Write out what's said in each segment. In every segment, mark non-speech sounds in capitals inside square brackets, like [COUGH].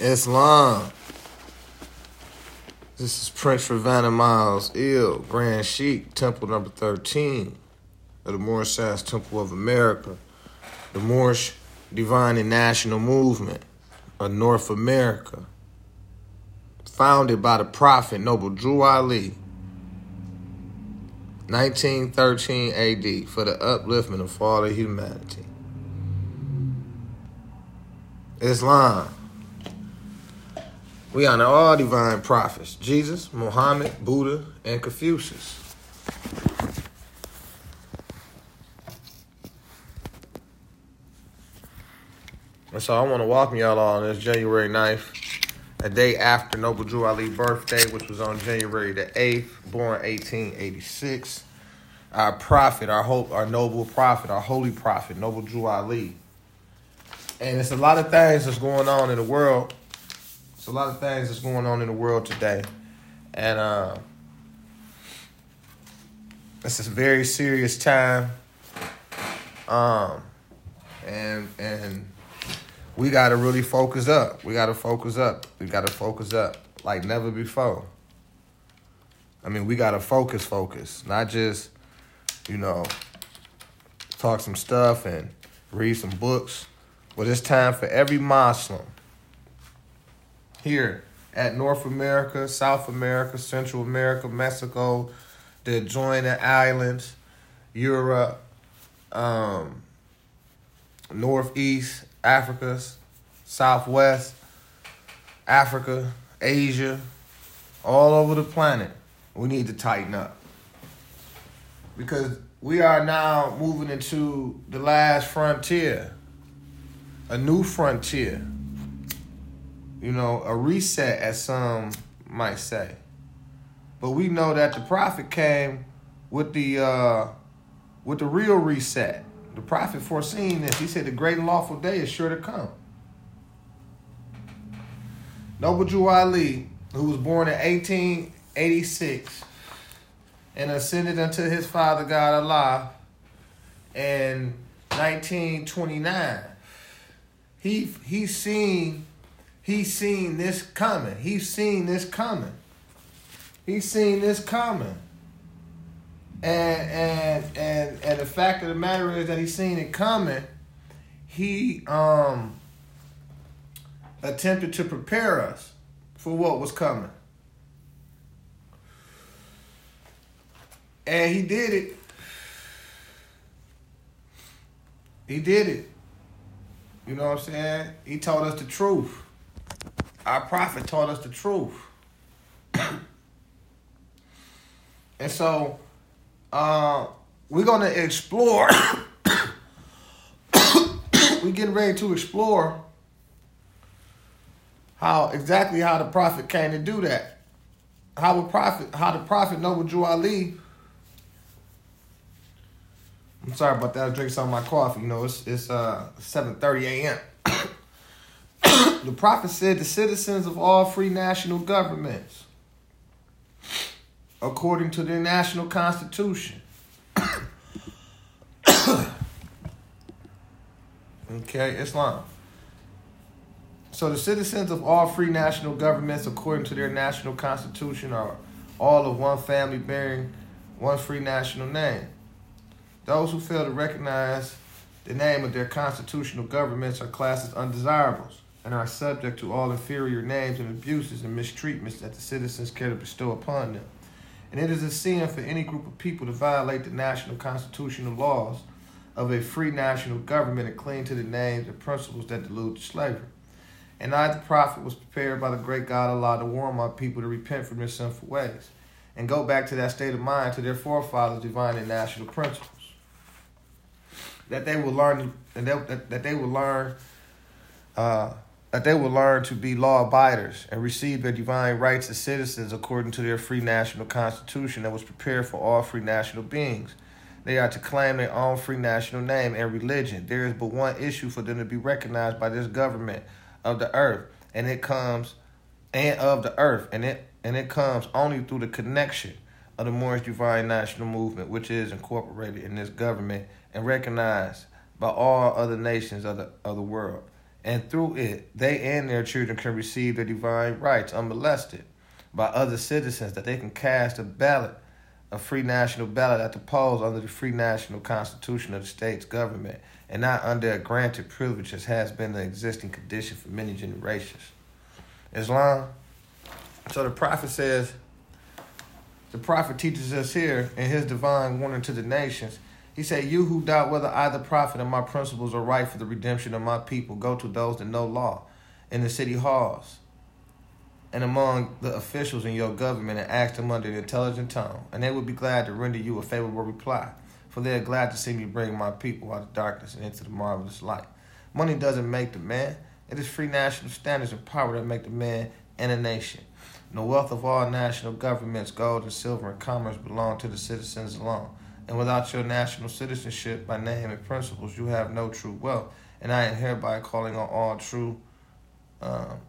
Islam. This is Prince Ravana Miles El, Grand Sheik, Temple number 13 of the Moorish Science Temple of America, the Moorish Divine and National Movement of North America, founded by the Prophet Noble Drew Ali, 1913 AD, for the upliftment of all of humanity. Islam. We honor all divine prophets Jesus, Muhammad, Buddha, and Confucius. And so I want to welcome y'all on this January 9th, a day after Noble Drew Ali's birthday, which was on January the 8th, born 1886. Our prophet, our hope, our noble prophet, our holy prophet, Noble Drew Ali. And it's a lot of things that's going on in the world it's a lot of things that's going on in the world today, and uh, it's a very serious time. Um, and and we got to really focus up. We got to focus up. We got to focus up like never before. I mean, we got to focus, focus, not just you know talk some stuff and read some books, but it's time for every Muslim here at North America, South America, Central America, Mexico, the adjoining islands, Europe, um, Northeast, Africa, Southwest, Africa, Asia, all over the planet. We need to tighten up. Because we are now moving into the last frontier, a new frontier you know, a reset, as some might say. But we know that the prophet came with the uh, with the real reset. The prophet foreseen this. He said the great and lawful day is sure to come. Noble Drew Ali, who was born in 1886 and ascended unto his father God Allah in 1929, he he seen He's seen this coming. He's seen this coming. He's seen this coming. And and and and the fact of the matter is that he's seen it coming. He um attempted to prepare us for what was coming. And he did it. He did it. You know what I'm saying? He told us the truth our prophet taught us the truth. [COUGHS] and so uh, we're going to explore. [COUGHS] we're getting ready to explore how exactly how the prophet came to do that. How the prophet, how the prophet Noble Drew Ali. I'm sorry about that. I drink some of my coffee. You know, it's it's uh 7:30 a.m. [COUGHS] the prophet said the citizens of all free national governments, according to their national constitution. [COUGHS] okay, Islam. So the citizens of all free national governments, according to their national constitution, are all of one family bearing one free national name. Those who fail to recognize the name of their constitutional governments are classed as undesirables and are subject to all inferior names and abuses and mistreatments that the citizens care to bestow upon them. And it is a sin for any group of people to violate the national constitutional laws of a free national government and cling to the names and principles that delude to slavery. And I, the prophet, was prepared by the great God Allah to warn my people to repent from their sinful ways and go back to that state of mind to their forefathers' divine and national principles. That they will learn, and that, that they will learn uh, that they will learn to be law abiders and receive their divine rights as citizens according to their free national constitution that was prepared for all free national beings. They are to claim their own free national name and religion. There is but one issue for them to be recognized by this government of the earth, and it comes and of the earth, and it and it comes only through the connection of the Moorish Divine National Movement, which is incorporated in this government and recognized by all other nations of the of the world and through it, they and their children can receive their divine rights unmolested by other citizens, that they can cast a ballot, a free national ballot at the polls under the free national constitution of the state's government, and not under a granted privilege as has been the existing condition for many generations. Islam. So the prophet says, the prophet teaches us here in his divine warning to the nations he said, You who doubt whether I, the prophet, and my principles are right for the redemption of my people, go to those that know law in the city halls and among the officials in your government and ask them under an intelligent tone, and they will be glad to render you a favorable reply, for they are glad to see me bring my people out of darkness and into the marvelous light. Money doesn't make the man, it is free national standards and power that make the man and a nation. The wealth of all national governments, gold and silver and commerce belong to the citizens alone and without your national citizenship by name and principles, you have no true wealth. And I am hereby calling on all true um,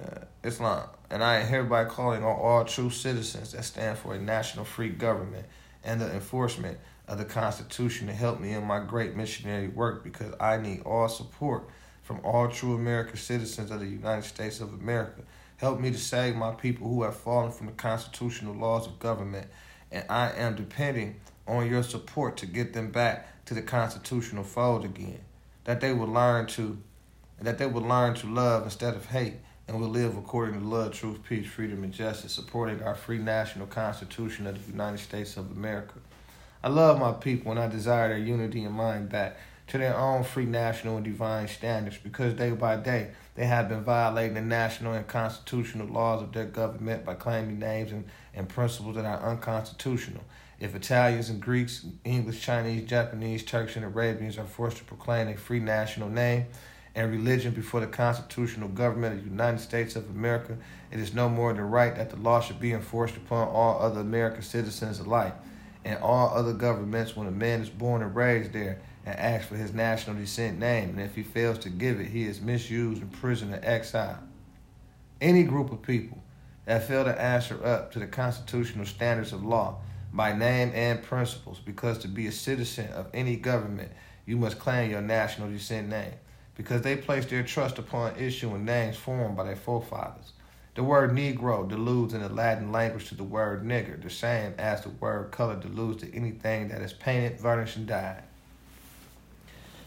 uh, Islam, and I am hereby calling on all true citizens that stand for a national free government and the enforcement of the Constitution to help me in my great missionary work because I need all support from all true American citizens of the United States of America. Help me to save my people who have fallen from the constitutional laws of government, and I am depending on your support to get them back to the constitutional fold again. That they will learn to that they will learn to love instead of hate and will live according to love, truth, peace, freedom, and justice, supporting our free national constitution of the United States of America. I love my people and I desire their unity and mind back to their own free national and divine standards because day by day they have been violating the national and constitutional laws of their government by claiming names and, and principles that are unconstitutional if Italians and Greeks, English, Chinese, Japanese, Turks, and Arabians are forced to proclaim a free national name and religion before the constitutional government of the United States of America, it is no more than right that the law should be enforced upon all other American citizens alike and all other governments when a man is born and raised there and asks for his national descent name, and if he fails to give it, he is misused, imprisoned, and exiled. Any group of people that fail to answer up to the constitutional standards of law by name and principles, because to be a citizen of any government, you must claim your national descent name, because they place their trust upon issuing names formed by their forefathers. The word Negro deludes in the Latin language to the word nigger, the same as the word color deludes to anything that is painted, varnished, and dyed.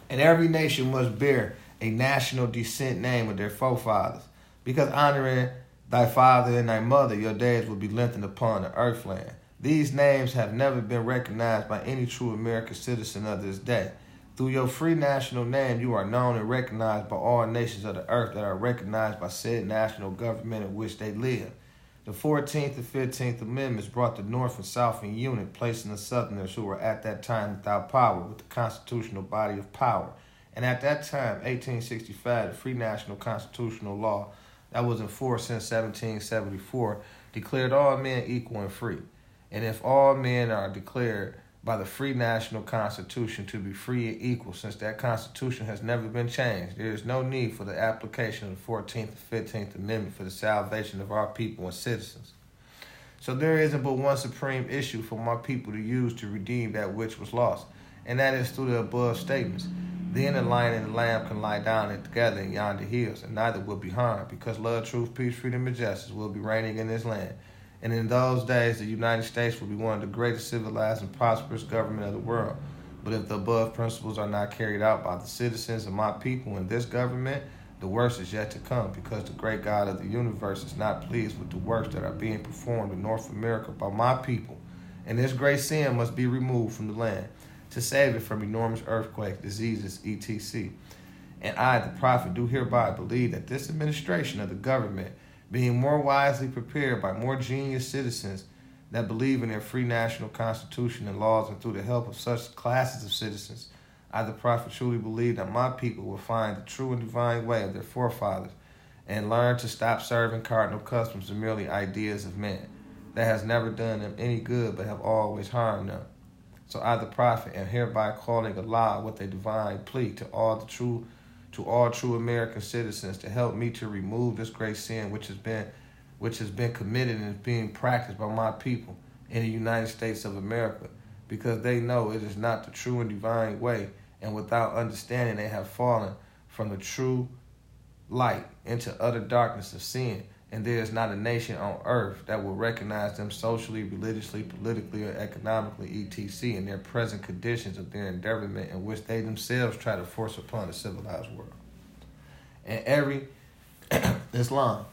And every nation must bear a national descent name of their forefathers, because honoring thy father and thy mother, your days will be lengthened upon the earthland. These names have never been recognized by any true American citizen of this day. Through your free national name, you are known and recognized by all nations of the earth that are recognized by said national government in which they live. The 14th and 15th Amendments brought the North and South in unity, placing the Southerners who were at that time without power with the constitutional body of power. And at that time, 1865, the free national constitutional law that was in force since 1774 declared all men equal and free. And if all men are declared by the free national constitution to be free and equal, since that constitution has never been changed, there is no need for the application of the 14th and 15th Amendment for the salvation of our people and citizens. So there isn't but one supreme issue for my people to use to redeem that which was lost, and that is through the above statements. Then the lion and the lamb can lie down together in yonder hills, and neither will be harmed, because love, truth, peace, freedom, and justice will be reigning in this land and in those days, the United States will be one of the greatest civilized and prosperous government of the world. But if the above principles are not carried out by the citizens of my people in this government, the worst is yet to come because the great God of the universe is not pleased with the works that are being performed in North America by my people. And this great sin must be removed from the land to save it from enormous earthquakes, diseases, etc. And I, the prophet, do hereby believe that this administration of the government being more wisely prepared by more genius citizens that believe in their free national constitution and laws, and through the help of such classes of citizens, I, the prophet, truly believe that my people will find the true and divine way of their forefathers and learn to stop serving cardinal customs and merely ideas of men that has never done them any good but have always harmed them. So I, the prophet, am hereby calling Allah with a divine plea to all the true to all true American citizens to help me to remove this great sin which has been which has been committed and is being practiced by my people in the United States of America. Because they know it is not the true and divine way and without understanding they have fallen from the true light into utter darkness of sin, and there is not a nation on earth that will recognize them socially, religiously, politically, or economically, etc., in their present conditions of their endeavorment in which they themselves try to force upon the civilized world. And every [CLEARS THROAT] Islam,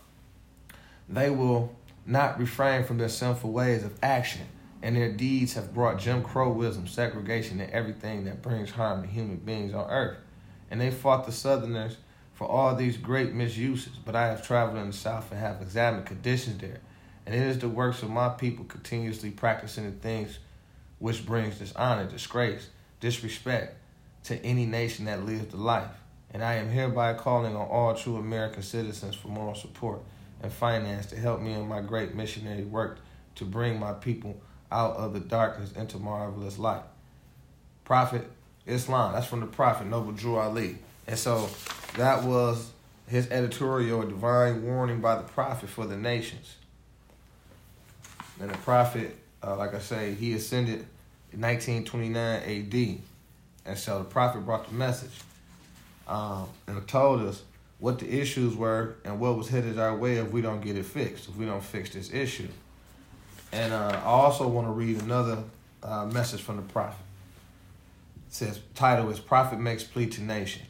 they will not refrain from their sinful ways of action, and their deeds have brought Jim Crowism, segregation, and everything that brings harm to human beings on earth. And they fought the Southerners for all these great misuses, but I have traveled in the South and have examined conditions there. And it is the works of my people continuously practicing the things which brings dishonor, disgrace, disrespect to any nation that lives the life. And I am hereby calling on all true American citizens for moral support and finance to help me in my great missionary work to bring my people out of the darkness into marvelous light. Prophet Islam, that's from the Prophet Noble Drew Ali. And so that was his editorial, a divine warning by the prophet for the nations. And the prophet, uh, like I say, he ascended in 1929 AD. And so the prophet brought the message um, and told us what the issues were and what was headed our way if we don't get it fixed, if we don't fix this issue. And uh, I also want to read another uh, message from the prophet. It says, title is Prophet Makes Plea to Nation.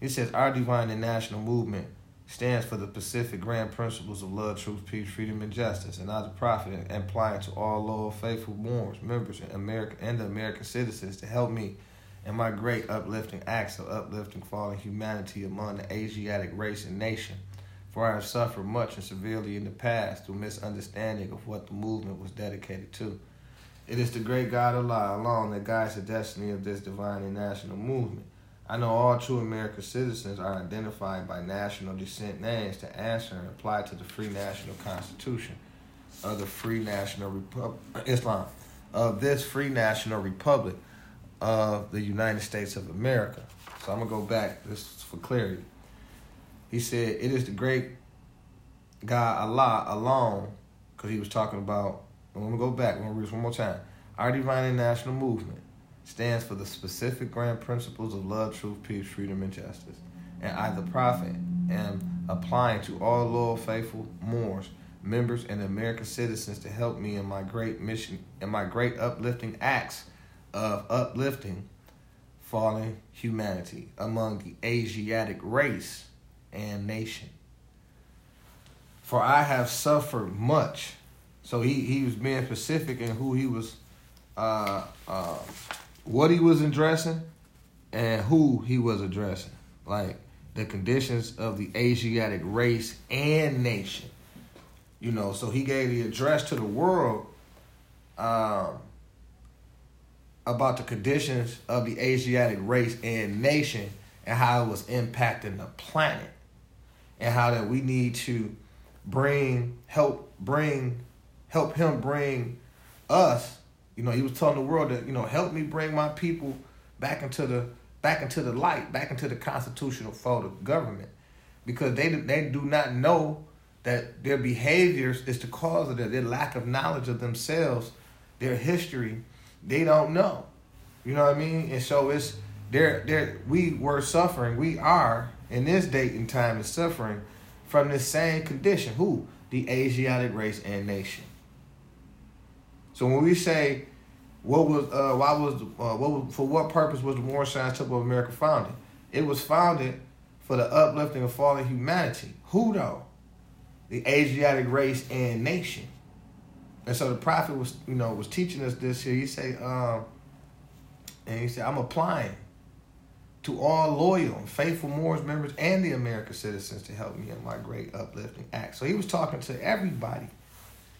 He says, Our divine and national movement stands for the Pacific grand principles of love, truth, peace, freedom, and justice. And I, the prophet, am applying to all loyal, faithful Moors, members, and, America, and the American citizens to help me in my great uplifting acts of uplifting fallen humanity among the Asiatic race and nation. For I have suffered much and severely in the past through misunderstanding of what the movement was dedicated to. It is the great God Allah alone that guides the destiny of this divine and national movement. I know all true American citizens are identified by national descent names to answer and apply to the free national constitution of the free national republic Islam of this free national republic of the United States of America. So I'm gonna go back just for clarity. He said it is the great God Allah alone, because he was talking about. I'm gonna go back. I'm gonna read this one more time. Our divine and national movement stands for the specific grand principles of love, truth, peace, freedom, and justice. And I, the prophet, am applying to all loyal, faithful Moors, members, and American citizens to help me in my great mission, in my great uplifting acts of uplifting fallen humanity among the Asiatic race and nation. For I have suffered much. So he, he was being specific in who he was uh, uh, what he was addressing and who he was addressing. Like the conditions of the Asiatic race and nation. You know, so he gave the address to the world um, about the conditions of the Asiatic race and nation and how it was impacting the planet and how that we need to bring help bring help him bring us you know, he was telling the world that, you know, help me bring my people back into the back into the light, back into the constitutional fold of government. Because they they do not know that their behaviors is the cause of their, their lack of knowledge of themselves, their history, they don't know. You know what I mean? And so it's there there we were suffering, we are in this date and time is suffering from the same condition. Who? The Asiatic race and nation. So when we say what was uh, why was uh, what was, for what purpose was the Moorish Science Temple of America founded? It was founded for the uplifting of fallen humanity. Who though? The Asiatic race and nation. And so the prophet was, you know, was teaching us this here. He say, um, and he said, I'm applying to all loyal and faithful Moors members and the American citizens to help me in my great uplifting act. So he was talking to everybody.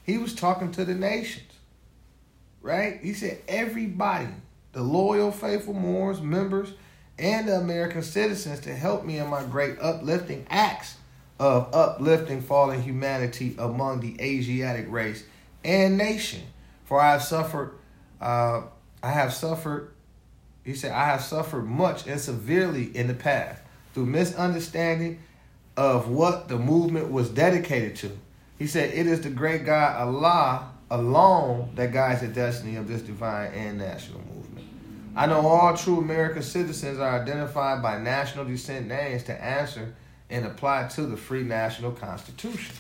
He was talking to the nations right? He said everybody, the loyal, faithful Moors, members, and the American citizens to help me in my great uplifting acts of uplifting fallen humanity among the Asiatic race and nation. For I have suffered, uh, I have suffered, he said, I have suffered much and severely in the past through misunderstanding of what the movement was dedicated to. He said, It is the great God Allah alone that guides the destiny of this divine and national movement. I know all true American citizens are identified by national descent names to answer and apply to the free national constitution.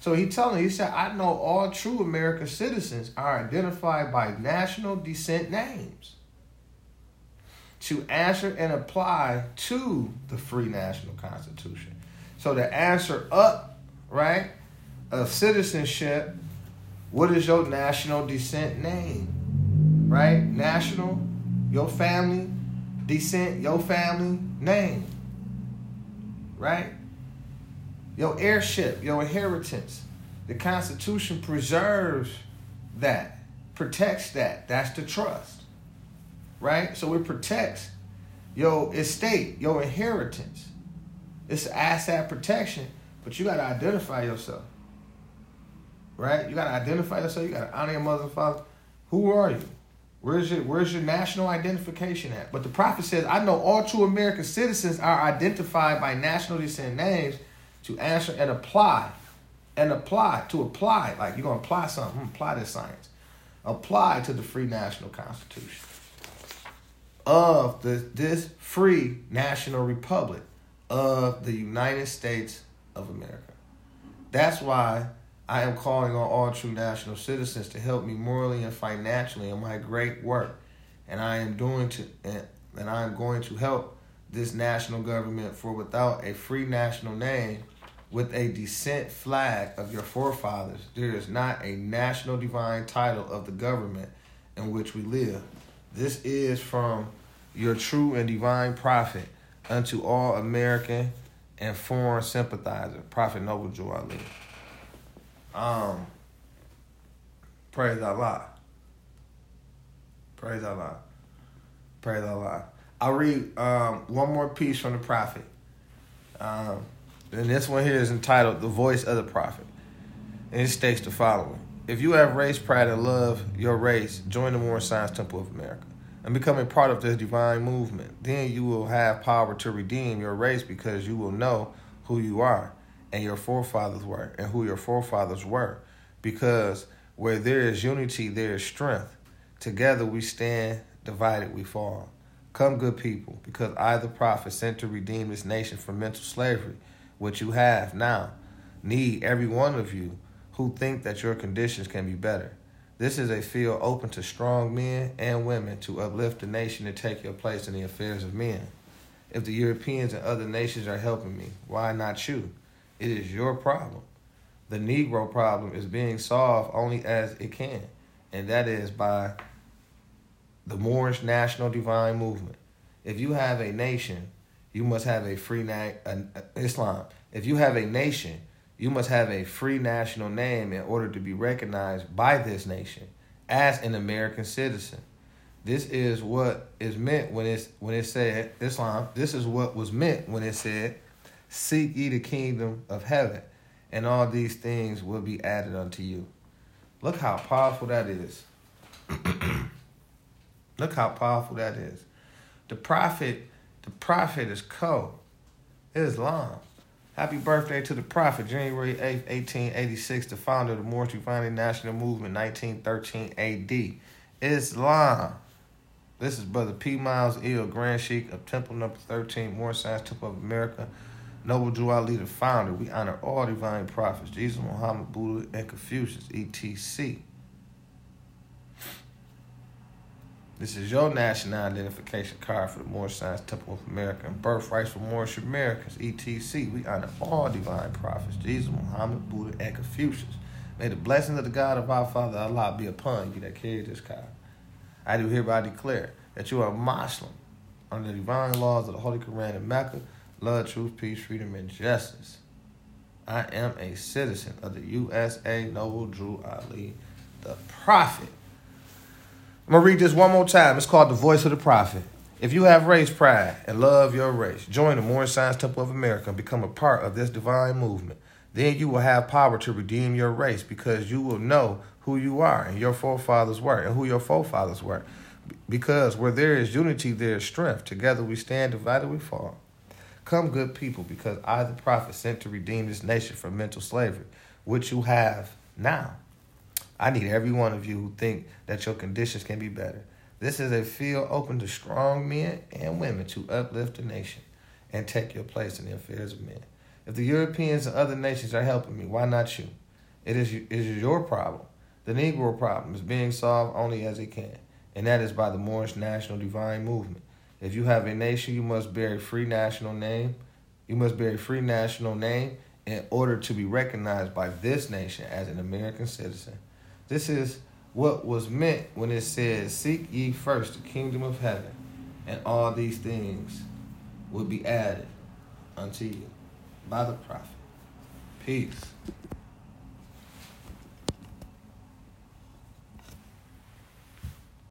So he telling he said, I know all true American citizens are identified by national descent names to answer and apply to the free national constitution. So the answer up, right, of citizenship, what is your national descent name? Right? National, your family, descent, your family name. Right? Your heirship, your inheritance. The Constitution preserves that, protects that. That's the trust. Right? So it protects your estate, your inheritance. It's asset protection, but you got to identify yourself. Right? You got to identify yourself. You got to honor your mother and father. Who are you? Where's your Where's your national identification at? But the prophet says, "I know all true American citizens are identified by national descent names to answer and apply, and apply to apply. Like you're gonna apply something, hmm, apply this science, apply to the free national constitution of the this free national republic of the United States of America. That's why I am calling on all true national citizens to help me morally and financially in my great work. And I am doing to and I am going to help this national government for without a free national name with a descent flag of your forefathers, there is not a national divine title of the government in which we live. This is from your true and divine prophet unto all American and foreign sympathizer, Prophet Noble Drew Ali. Um, praise Allah. Praise Allah. Praise Allah. I'll read um, one more piece from the prophet. Um, and this one here is entitled The Voice of the Prophet. And it states the following If you have race pride and love your race, join the Moorish Science Temple of America and become a part of this divine movement. Then you will have power to redeem your race because you will know who you are and your forefathers were and who your forefathers were. Because where there is unity, there is strength. Together we stand, divided we fall. Come, good people, because I, the prophet, sent to redeem this nation from mental slavery, which you have now, need every one of you who think that your conditions can be better. This is a field open to strong men and women to uplift the nation and take your place in the affairs of men. If the Europeans and other nations are helping me, why not you? It is your problem. The Negro problem is being solved only as it can, and that is by the Moorish National Divine Movement. If you have a nation, you must have a free na- Islam. If you have a nation, you must have a free national name in order to be recognized by this nation as an American citizen. This is what is meant when it's when it said Islam. This is what was meant when it said, "Seek ye the kingdom of heaven, and all these things will be added unto you." Look how powerful that is. [CLEARS THROAT] Look how powerful that is. The prophet, the prophet is co Islam. Happy birthday to the prophet, January 8th, 1886, the founder of the Moorish Divine National Movement, 1913 AD. Islam. This is Brother P. Miles El, Grand Sheik of Temple Number 13, Moorish Science Temple of America. Noble Drew Ali, the founder. We honor all divine prophets, Jesus, Muhammad, Buddha, and Confucius, etc. This is your national identification card for the Moorish Science Temple of America and birthrights for Moorish Americans, etc. We honor all divine prophets, Jesus, Muhammad, Buddha, and Confucius. May the blessings of the God of our Father Allah be upon you that carry this card. I do hereby declare that you are a Muslim under the divine laws of the Holy Quran in Mecca, love, truth, peace, freedom, and justice. I am a citizen of the USA, Noble Drew Ali, the prophet. I'm going to read this one more time. It's called The Voice of the Prophet. If you have race pride and love your race, join the Moorish Science Temple of America and become a part of this divine movement. Then you will have power to redeem your race because you will know who you are and your forefathers were and who your forefathers were. Because where there is unity, there is strength. Together we stand, divided we fall. Come, good people, because I, the prophet, sent to redeem this nation from mental slavery, which you have now. I need every one of you who think that your conditions can be better. This is a field open to strong men and women to uplift the nation and take your place in the affairs of men. If the Europeans and other nations are helping me, why not you? It is, it is your problem. The Negro problem is being solved only as it can, and that is by the Moorish National Divine Movement. If you have a nation, you must bear a free national name. You must bear a free national name in order to be recognized by this nation as an American citizen. This is what was meant when it says, Seek ye first the kingdom of heaven, and all these things will be added unto you by the prophet. Peace.